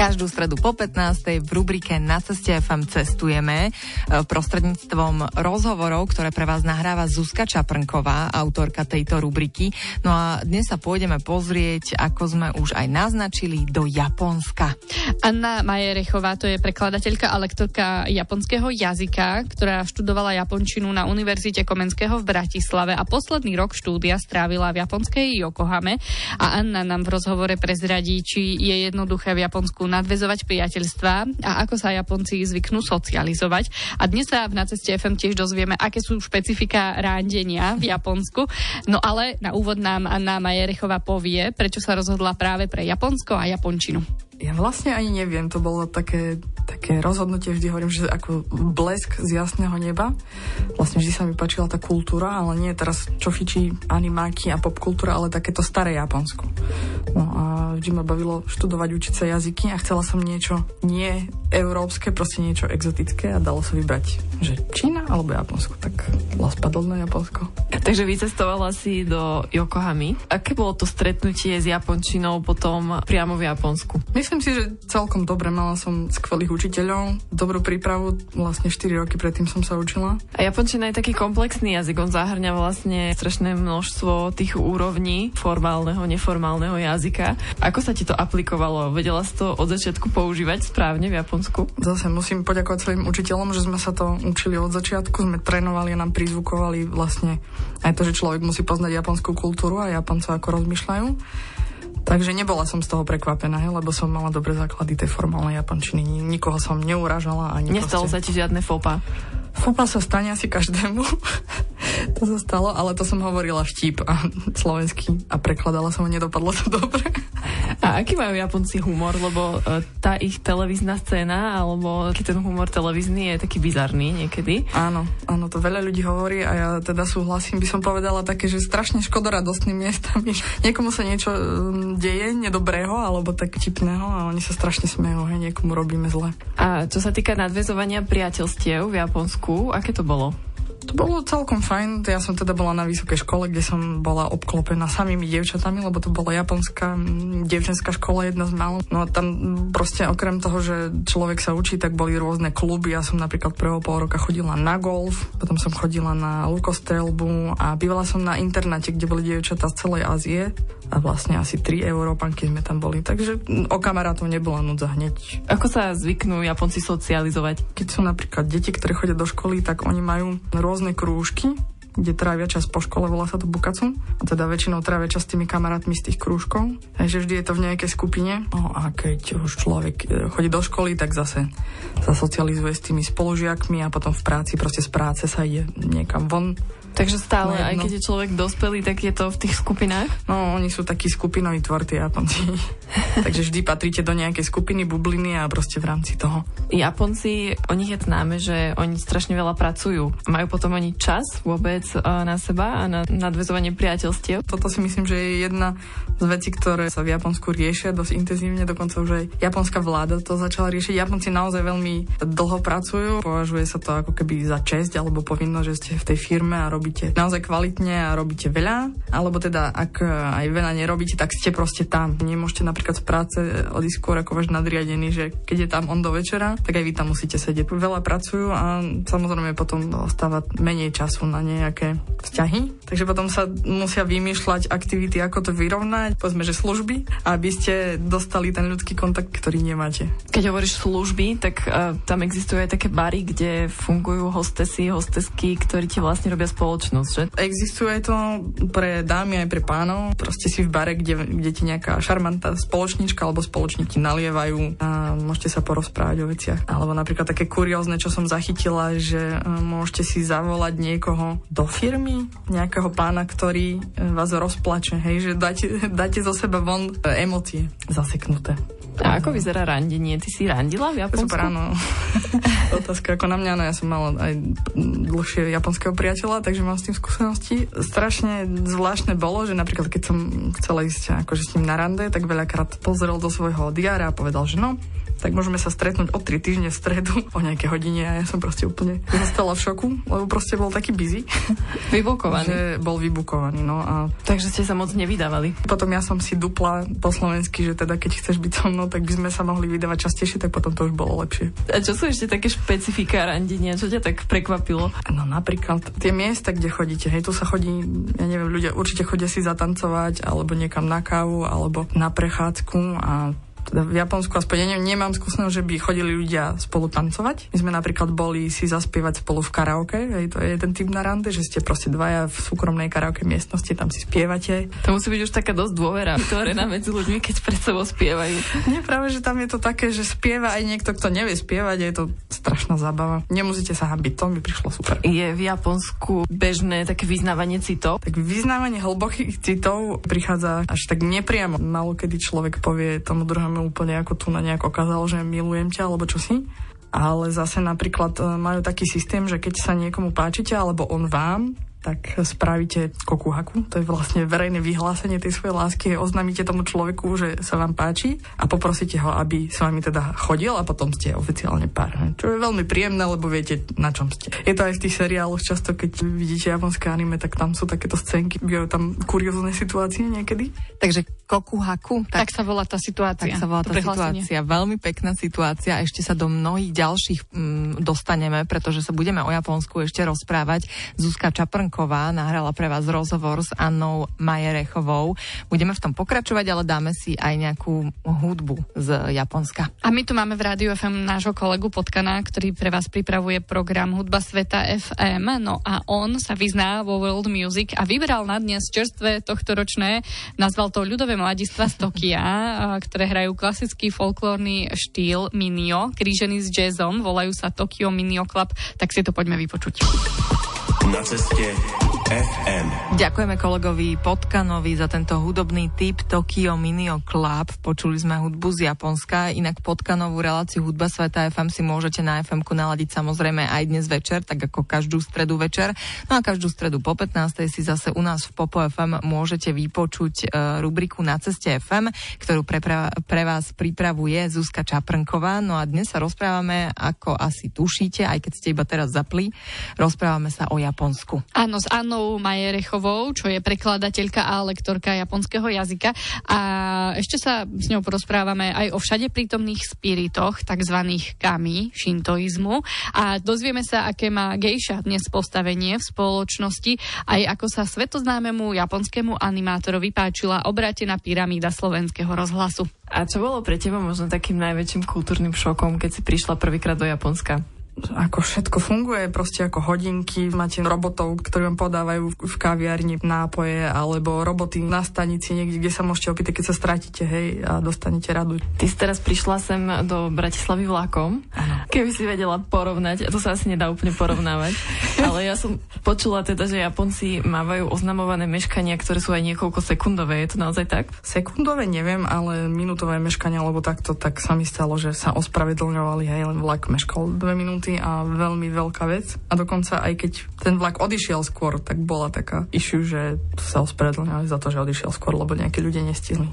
Každú stredu po 15. v rubrike Na ceste FM cestujeme e, prostredníctvom rozhovorov, ktoré pre vás nahráva Zuzka Čaprnková, autorka tejto rubriky. No a dnes sa pôjdeme pozrieť, ako sme už aj naznačili, do Japonska. Anna Majerechová, to je prekladateľka a lektorka japonského jazyka, ktorá študovala japončinu na Univerzite Komenského v Bratislave a posledný rok štúdia strávila v japonskej Yokohame. A Anna nám v rozhovore prezradí, či je jednoduché v Japonsku nadvezovať priateľstva a ako sa Japonci zvyknú socializovať. A dnes sa v Na ceste FM tiež dozvieme, aké sú špecifika rándenia v Japonsku. No ale na úvod nám Anna Majerechová povie, prečo sa rozhodla práve pre Japonsko a Japončinu. Ja vlastne ani neviem, to bolo také, také rozhodnutie, vždy hovorím, že ako blesk z jasného neba. Vlastne vždy sa mi páčila tá kultúra, ale nie teraz čo fičí animáky a popkultúra, ale takéto staré Japonsko. No a vždy ma bavilo študovať, učiť sa jazyky a chcela som niečo nie európske, proste niečo exotické a dalo sa vybrať, že Čína alebo Japonsko. Tak spadol na Japonsko. Takže vycestovala si do Yokohamy. Aké bolo to stretnutie s Japončinou potom priamo v Japonsku? Myslím, si, že celkom dobre. Mala som skvelých učiteľov, dobrú prípravu. Vlastne 4 roky predtým som sa učila. A japončina je taký komplexný jazyk. On zahrňa vlastne strašné množstvo tých úrovní formálneho, neformálneho jazyka. Ako sa ti to aplikovalo? Vedela si to od začiatku používať správne v Japonsku? Zase musím poďakovať svojim učiteľom, že sme sa to učili od začiatku. Sme trénovali a nám prizvukovali vlastne aj to, že človek musí poznať japonskú kultúru a Japoncov ako rozmýšľajú. Takže nebola som z toho prekvapená, he, lebo som mala dobré základy tej formálnej japončiny. Nikoho som neuražala. Ani Nestalo proste... sa ti žiadne fopa? Fopa sa stane asi každému. To sa stalo, ale to som hovorila vtip a slovenský a prekladala som ho, nedopadlo to dobre. A aký majú Japonci humor? Lebo e, tá ich televízna scéna, alebo ten humor televízny je taký bizarný niekedy. Áno, áno, to veľa ľudí hovorí a ja teda súhlasím, by som povedala také, že strašne škodoradostným miestami. Niekomu sa niečo mm, deje nedobrého alebo tak vtipného a oni sa strašne smejú, hej, niekomu robíme zle. A čo sa týka nadvezovania priateľstiev v Japonsku, aké to bolo? To bolo celkom fajn. Ja som teda bola na vysokej škole, kde som bola obklopená samými dievčatami, lebo to bola japonská dievčenská škola, jedna z málo. No a tam proste okrem toho, že človek sa učí, tak boli rôzne kluby. Ja som napríklad prvého pol roka chodila na golf, potom som chodila na lukostrelbu a bývala som na internáte, kde boli dievčatá z celej Ázie a vlastne asi 3 Európanky sme tam boli. Takže o kamarátov nebola núdza hneď. Ako sa zvyknú Japonci socializovať? Keď sú napríklad deti, ktoré chodia do školy, tak oni majú rôzne серьезной кружки. Kde trávia čas po škole, volá sa to bukacu. A teda väčšinou trávia čas s tými kamarátmi z tých krúžkov. Takže vždy je to v nejakej skupine. No a keď už človek e, chodí do školy, tak zase sa socializuje s tými spolužiakmi a potom v práci, proste z práce sa ide niekam von Takže stále, no, aj keď je človek dospelý, tak je to v tých skupinách? No, oni sú takí skupinoví tvorty Japonci. Takže vždy patríte do nejakej skupiny, bubliny a proste v rámci toho. Japonci, o nich je známe, že oni strašne veľa pracujú. Majú potom oni čas vôbec uh, na seba a na nadvezovanie priateľstiev? Toto si myslím, že je jedna z vecí, ktoré sa v Japonsku riešia dosť intenzívne, dokonca už aj japonská vláda to začala riešiť. Japonci naozaj veľmi dlho pracujú, považuje sa to ako keby za česť alebo povinnosť, že ste v tej firme a robíte naozaj kvalitne a robíte veľa, alebo teda ak aj veľa nerobíte, tak ste proste tam. Nemôžete napríklad z práce odísť skôr ako váš nadriadený, že keď je tam on do večera, tak aj vy tam musíte sedieť. Veľa pracujú a samozrejme potom ostáva menej času na nejaké vzťahy. Takže potom sa musia vymýšľať aktivity, ako to vyrovnať, povedzme, že služby, aby ste dostali ten ľudský kontakt, ktorý nemáte. Keď hovoríš služby, tak uh, tam existujú aj také bary, kde fungujú hostesy, hostesky, ktorí ti vlastne robia spoločnosť, že? Existuje to pre dámy aj pre pánov. Proste si v bare, kde, kde ti nejaká šarmantá spoločnička alebo spoločníky nalievajú a môžete sa porozprávať o veciach. Alebo napríklad také kuriózne, čo som zachytila, že e, môžete si zavolať niekoho do firmy, nejakého pána, ktorý e, vás rozplače, hej, že dáte, dáte zo seba von e, emócie zaseknuté. A ako vyzerá randenie? Ty si randila v Japonsku? Super, áno. Otázka ako na mňa, no ja som mala aj dlhšie japonského priateľa, takže mám s tým skúsenosti. Strašne zvláštne bolo, že napríklad keď som chcela ísť akože s ním na rande, tak veľakrát pozrel do svojho diára a povedal, že no, tak môžeme sa stretnúť o 3 týždne v stredu o nejaké hodine a ja som proste úplne zostala v šoku, lebo proste bol taký busy. Vybukovaný. že bol vybukovaný, no a... Takže ste sa moc nevydávali. Potom ja som si dupla po slovensky, že teda keď chceš byť so mnou, tak by sme sa mohli vydávať častejšie, tak potom to už bolo lepšie. A čo sú ešte také špecifika randenia? Čo ťa tak prekvapilo? No napríklad tie miesta, kde chodíte, hej, tu sa chodí, ja neviem, ľudia určite chodia si zatancovať, alebo niekam na kávu, alebo na prechádzku a v Japonsku aspoň ja nemám skúsenosť, že by chodili ľudia spolu tancovať. My sme napríklad boli si zaspievať spolu v karaoke, hej, to je ten typ na rande, že ste proste dvaja v súkromnej karaoke miestnosti, tam si spievate. To musí byť už taká dosť dôvera vytvorená medzi ľuďmi, keď pred sebou spievajú. Nie, práve, že tam je to také, že spieva aj niekto, kto nevie spievať je to strašná zábava. Nemusíte sa hambiť, to mi prišlo super. Je v Japonsku bežné také vyznávanie citov? Tak vyznávanie hlbokých citov prichádza až tak nepriamo. Malo kedy človek povie tomu druhému mi úplne ako tu na nejak okázal, že milujem ťa, alebo čo si. Ale zase napríklad e, majú taký systém, že keď sa niekomu páčite, alebo on vám, tak spravíte kokuhaku. To je vlastne verejné vyhlásenie tej svojej lásky. Oznámite tomu človeku, že sa vám páči a poprosíte ho, aby s vami teda chodil a potom ste oficiálne pár. Čo je veľmi príjemné, lebo viete, na čom ste. Je to aj v tých seriáloch často, keď vidíte japonské anime, tak tam sú takéto scénky, bývajú tam kuriózne situácie niekedy. Takže kokuhaku. Tak, tak sa volá tá situácia. Tak sa volá tá situácia. Veľmi pekná situácia. Ešte sa do mnohých ďalších mm, dostaneme, pretože sa budeme o Japonsku ešte rozprávať. Zuzka Čaprn Stanková nahrala pre vás rozhovor s Annou Majerechovou. Budeme v tom pokračovať, ale dáme si aj nejakú hudbu z Japonska. A my tu máme v Rádiu FM nášho kolegu Potkana, ktorý pre vás pripravuje program Hudba sveta FM. No a on sa vyzná vo World Music a vybral na dnes čerstvé tohto ročné, nazval to ľudové mladistva z Tokia, ktoré hrajú klasický folklórny štýl Minio, krížený s jazzom, volajú sa Tokyo Minio Club, tak si to poďme vypočuť. Na ceste FM. Ďakujeme kolegovi Potkanovi za tento hudobný typ Tokyo Minio Club. Počuli sme hudbu z Japonska, inak Potkanovú reláciu Hudba Sveta FM si môžete na FM naladiť samozrejme aj dnes večer, tak ako každú stredu večer. No a každú stredu po 15. si zase u nás v Popo FM môžete vypočuť e, rubriku Na ceste FM, ktorú pre, pre vás pripravuje Zuzka Čaprnková. No a dnes sa rozprávame, ako asi tušíte, aj keď ste iba teraz zapli, rozprávame sa o Japonsku. Áno, s Annou Annou Majerechovou, čo je prekladateľka a lektorka japonského jazyka. A ešte sa s ňou porozprávame aj o všade prítomných spiritoch, tzv. kami, šintoizmu. A dozvieme sa, aké má gejša dnes postavenie v spoločnosti, aj ako sa svetoznámemu japonskému animátorovi páčila obrátená pyramída slovenského rozhlasu. A čo bolo pre teba možno takým najväčším kultúrnym šokom, keď si prišla prvýkrát do Japonska? Ako všetko funguje, proste ako hodinky, máte robotov, ktorí vám podávajú v kaviarni nápoje, alebo roboty na stanici niekde, kde sa môžete opýtať, keď sa stratíte, hej, a dostanete radu. Ty si teraz prišla sem do Bratislavy vlakom. Ano. Keby si vedela porovnať, to sa asi nedá úplne porovnávať, ale ja som počula teda, že Japonci mávajú oznamované meškania, ktoré sú aj niekoľko sekundové. Je to naozaj tak? Sekundové neviem, ale minútové meškania, alebo takto, tak sa mi stalo, že sa ospravedlňovali, hej, len vlak meškal dve minúty minúty a veľmi veľká vec. A dokonca aj keď ten vlak odišiel skôr, tak bola taká issue, že sa ospravedlňovali za to, že odišiel skôr, lebo nejakí ľudia nestihli.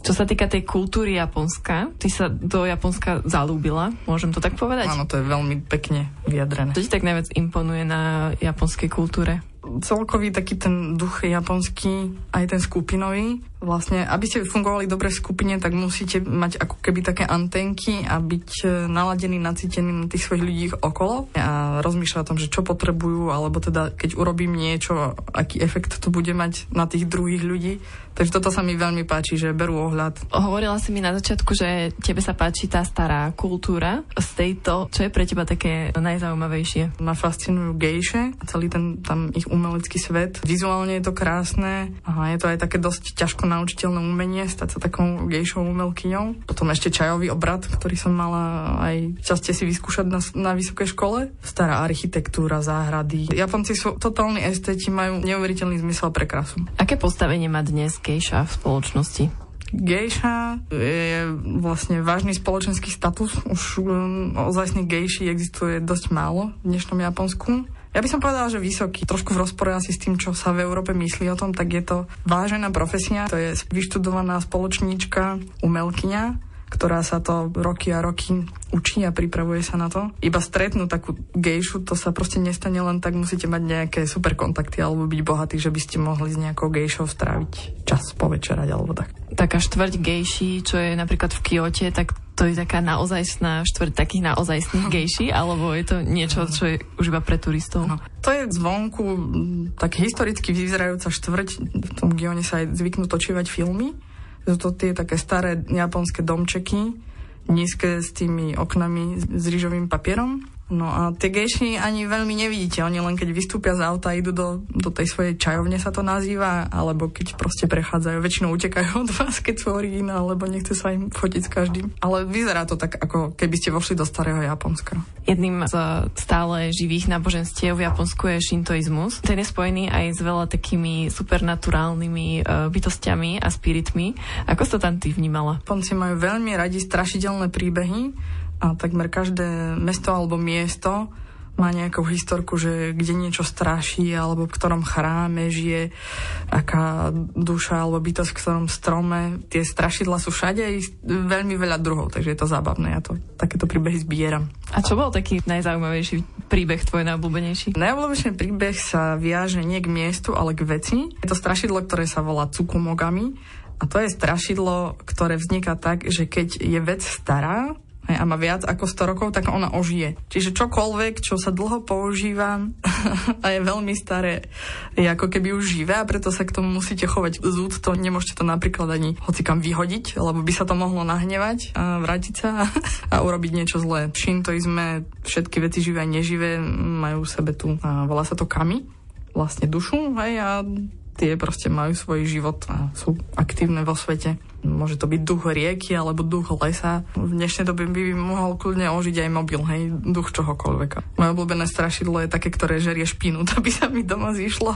Čo sa týka tej kultúry Japonska, ty sa do Japonska zalúbila, môžem to tak povedať? Áno, to je veľmi pekne vyjadrené. Čo ti tak najviac imponuje na japonskej kultúre? Celkový taký ten duch japonský, aj ten skupinový. Vlastne, aby ste fungovali dobre v skupine, tak musíte mať ako keby také antenky a byť e, naladení, nacítení na tých svojich ľudí okolo a rozmýšľať o tom, že čo potrebujú, alebo teda keď urobím niečo, aký efekt to bude mať na tých druhých ľudí. Takže toto sa mi veľmi páči, že berú ohľad. Hovorila si mi na začiatku, že tebe sa páči tá stará kultúra. Z tejto, čo je pre teba také najzaujímavejšie? Ma fascinujú gejše, celý ten tam ich umelecký svet. Vizuálne je to krásne a je to aj také dosť ťažko naučiteľné umenie, stať sa takou gejšou umelkyňou. Potom ešte čajový obrad, ktorý som mala aj časte si vyskúšať na, na vysokej škole. Stará architektúra, záhrady. Japonci sú totálni esteti, majú neuveriteľný zmysel pre krásu. Aké postavenie má dnes gejša v spoločnosti? Gejša je vlastne vážny spoločenský status. Už um, ozajstných gejší existuje dosť málo v dnešnom Japonsku. Ja by som povedala, že vysoký, trošku v rozpore asi s tým, čo sa v Európe myslí o tom, tak je to vážená profesia, to je vyštudovaná spoločníčka, umelkyňa, ktorá sa to roky a roky učí a pripravuje sa na to. Iba stretnúť takú gejšu, to sa proste nestane len tak, musíte mať nejaké super kontakty alebo byť bohatí, že by ste mohli s nejakou gejšou stráviť čas povečerať alebo tak. Taká štvrť gejší, čo je napríklad v Kyote, tak to je taká naozajstná štvrť takých naozajstných gejší, alebo je to niečo, čo je už iba pre turistov? No. To je zvonku tak historicky vyzerajúca štvrť. V tom Gione sa aj zvyknú točívať filmy sú to tie také staré japonské domčeky, nízke s tými oknami s rýžovým papierom. No a tie gejši ani veľmi nevidíte. Oni len keď vystúpia z auta, idú do, do tej svojej čajovne sa to nazýva, alebo keď proste prechádzajú, väčšinou utekajú od vás, keď sú originál, lebo nechce sa im fotiť s každým. Ale vyzerá to tak, ako keby ste vošli do starého Japonska. Jedným z stále živých náboženstiev v Japonsku je šintoizmus. Ten je spojený aj s veľa takými supernaturálnymi uh, bytostiami a spiritmi. Ako to tam ty vnímala? Japonci majú veľmi radi strašidelné príbehy a takmer každé mesto alebo miesto má nejakú historku, že kde niečo straší, alebo v ktorom chráme žije aká duša alebo bytosť v ktorom strome. Tie strašidla sú všade veľmi veľa druhov, takže je to zábavné. Ja to takéto príbehy zbieram. A čo bol taký najzaujímavejší príbeh tvoj najobľúbenejší? Najobľúbenejší príbeh sa viaže nie k miestu, ale k veci. Je to strašidlo, ktoré sa volá Tsukumogami. A to je strašidlo, ktoré vzniká tak, že keď je vec stará, a má viac ako 100 rokov, tak ona ožije. Čiže čokoľvek, čo sa dlho používa a je veľmi staré, je ako keby už živé a preto sa k tomu musíte chovať zúd. To nemôžete to napríklad ani hoci kam vyhodiť, lebo by sa to mohlo nahnevať a vrátiť sa a urobiť niečo zlé. Shintoizme všetky veci živé a neživé majú v sebe tu, a volá sa to kami, vlastne dušu, hej, a tie proste majú svoj život a sú aktívne vo svete. Môže to byť duch rieky alebo duch lesa. V dnešnej dobe by mohol kľudne ožiť aj mobil, hej, duch čohokoľvek. Moje obľúbené strašidlo je také, ktoré žerie špínu, to by sa mi doma zišlo.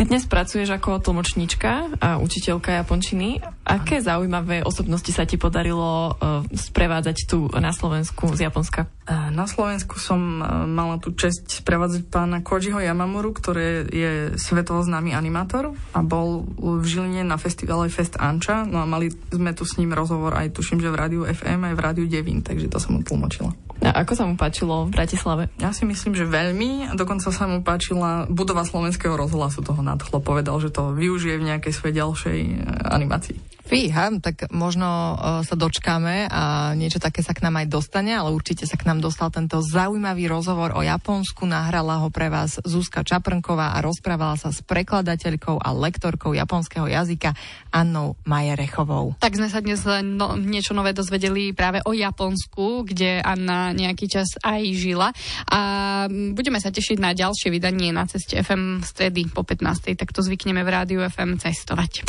Ty dnes pracuješ ako tlmočníčka a učiteľka japončiny. Aké zaujímavé osobnosti sa ti podarilo uh, sprevádzať tu na Slovensku z Japonska? Na Slovensku som e, mala tú čest sprevádzať pána Kojiho Yamamuru, ktorý je svetovo známy animátor a bol v Žiline na festivale Fest Anča. No a mali sme tu s ním rozhovor aj tuším, že v rádiu FM aj v rádiu Devin, takže to som mu tlmočila. A ako sa mu páčilo v Bratislave? Ja si myslím, že veľmi. Dokonca sa mu páčila budova slovenského rozhlasu, toho nadchlo. Povedal, že to využije v nejakej svojej ďalšej e, animácii. Fíha, tak možno uh, sa dočkáme a niečo také sa k nám aj dostane, ale určite sa k nám dostal tento zaujímavý rozhovor o Japonsku. Nahrala ho pre vás Zuzka Čaprnková a rozprávala sa s prekladateľkou a lektorkou japonského jazyka Annou Majerechovou. Tak sme sa dnes no, niečo nové dozvedeli práve o Japonsku, kde Anna nejaký čas aj žila a budeme sa tešiť na ďalšie vydanie na ceste FM stredy po 15. Tak to zvykneme v rádiu FM cestovať.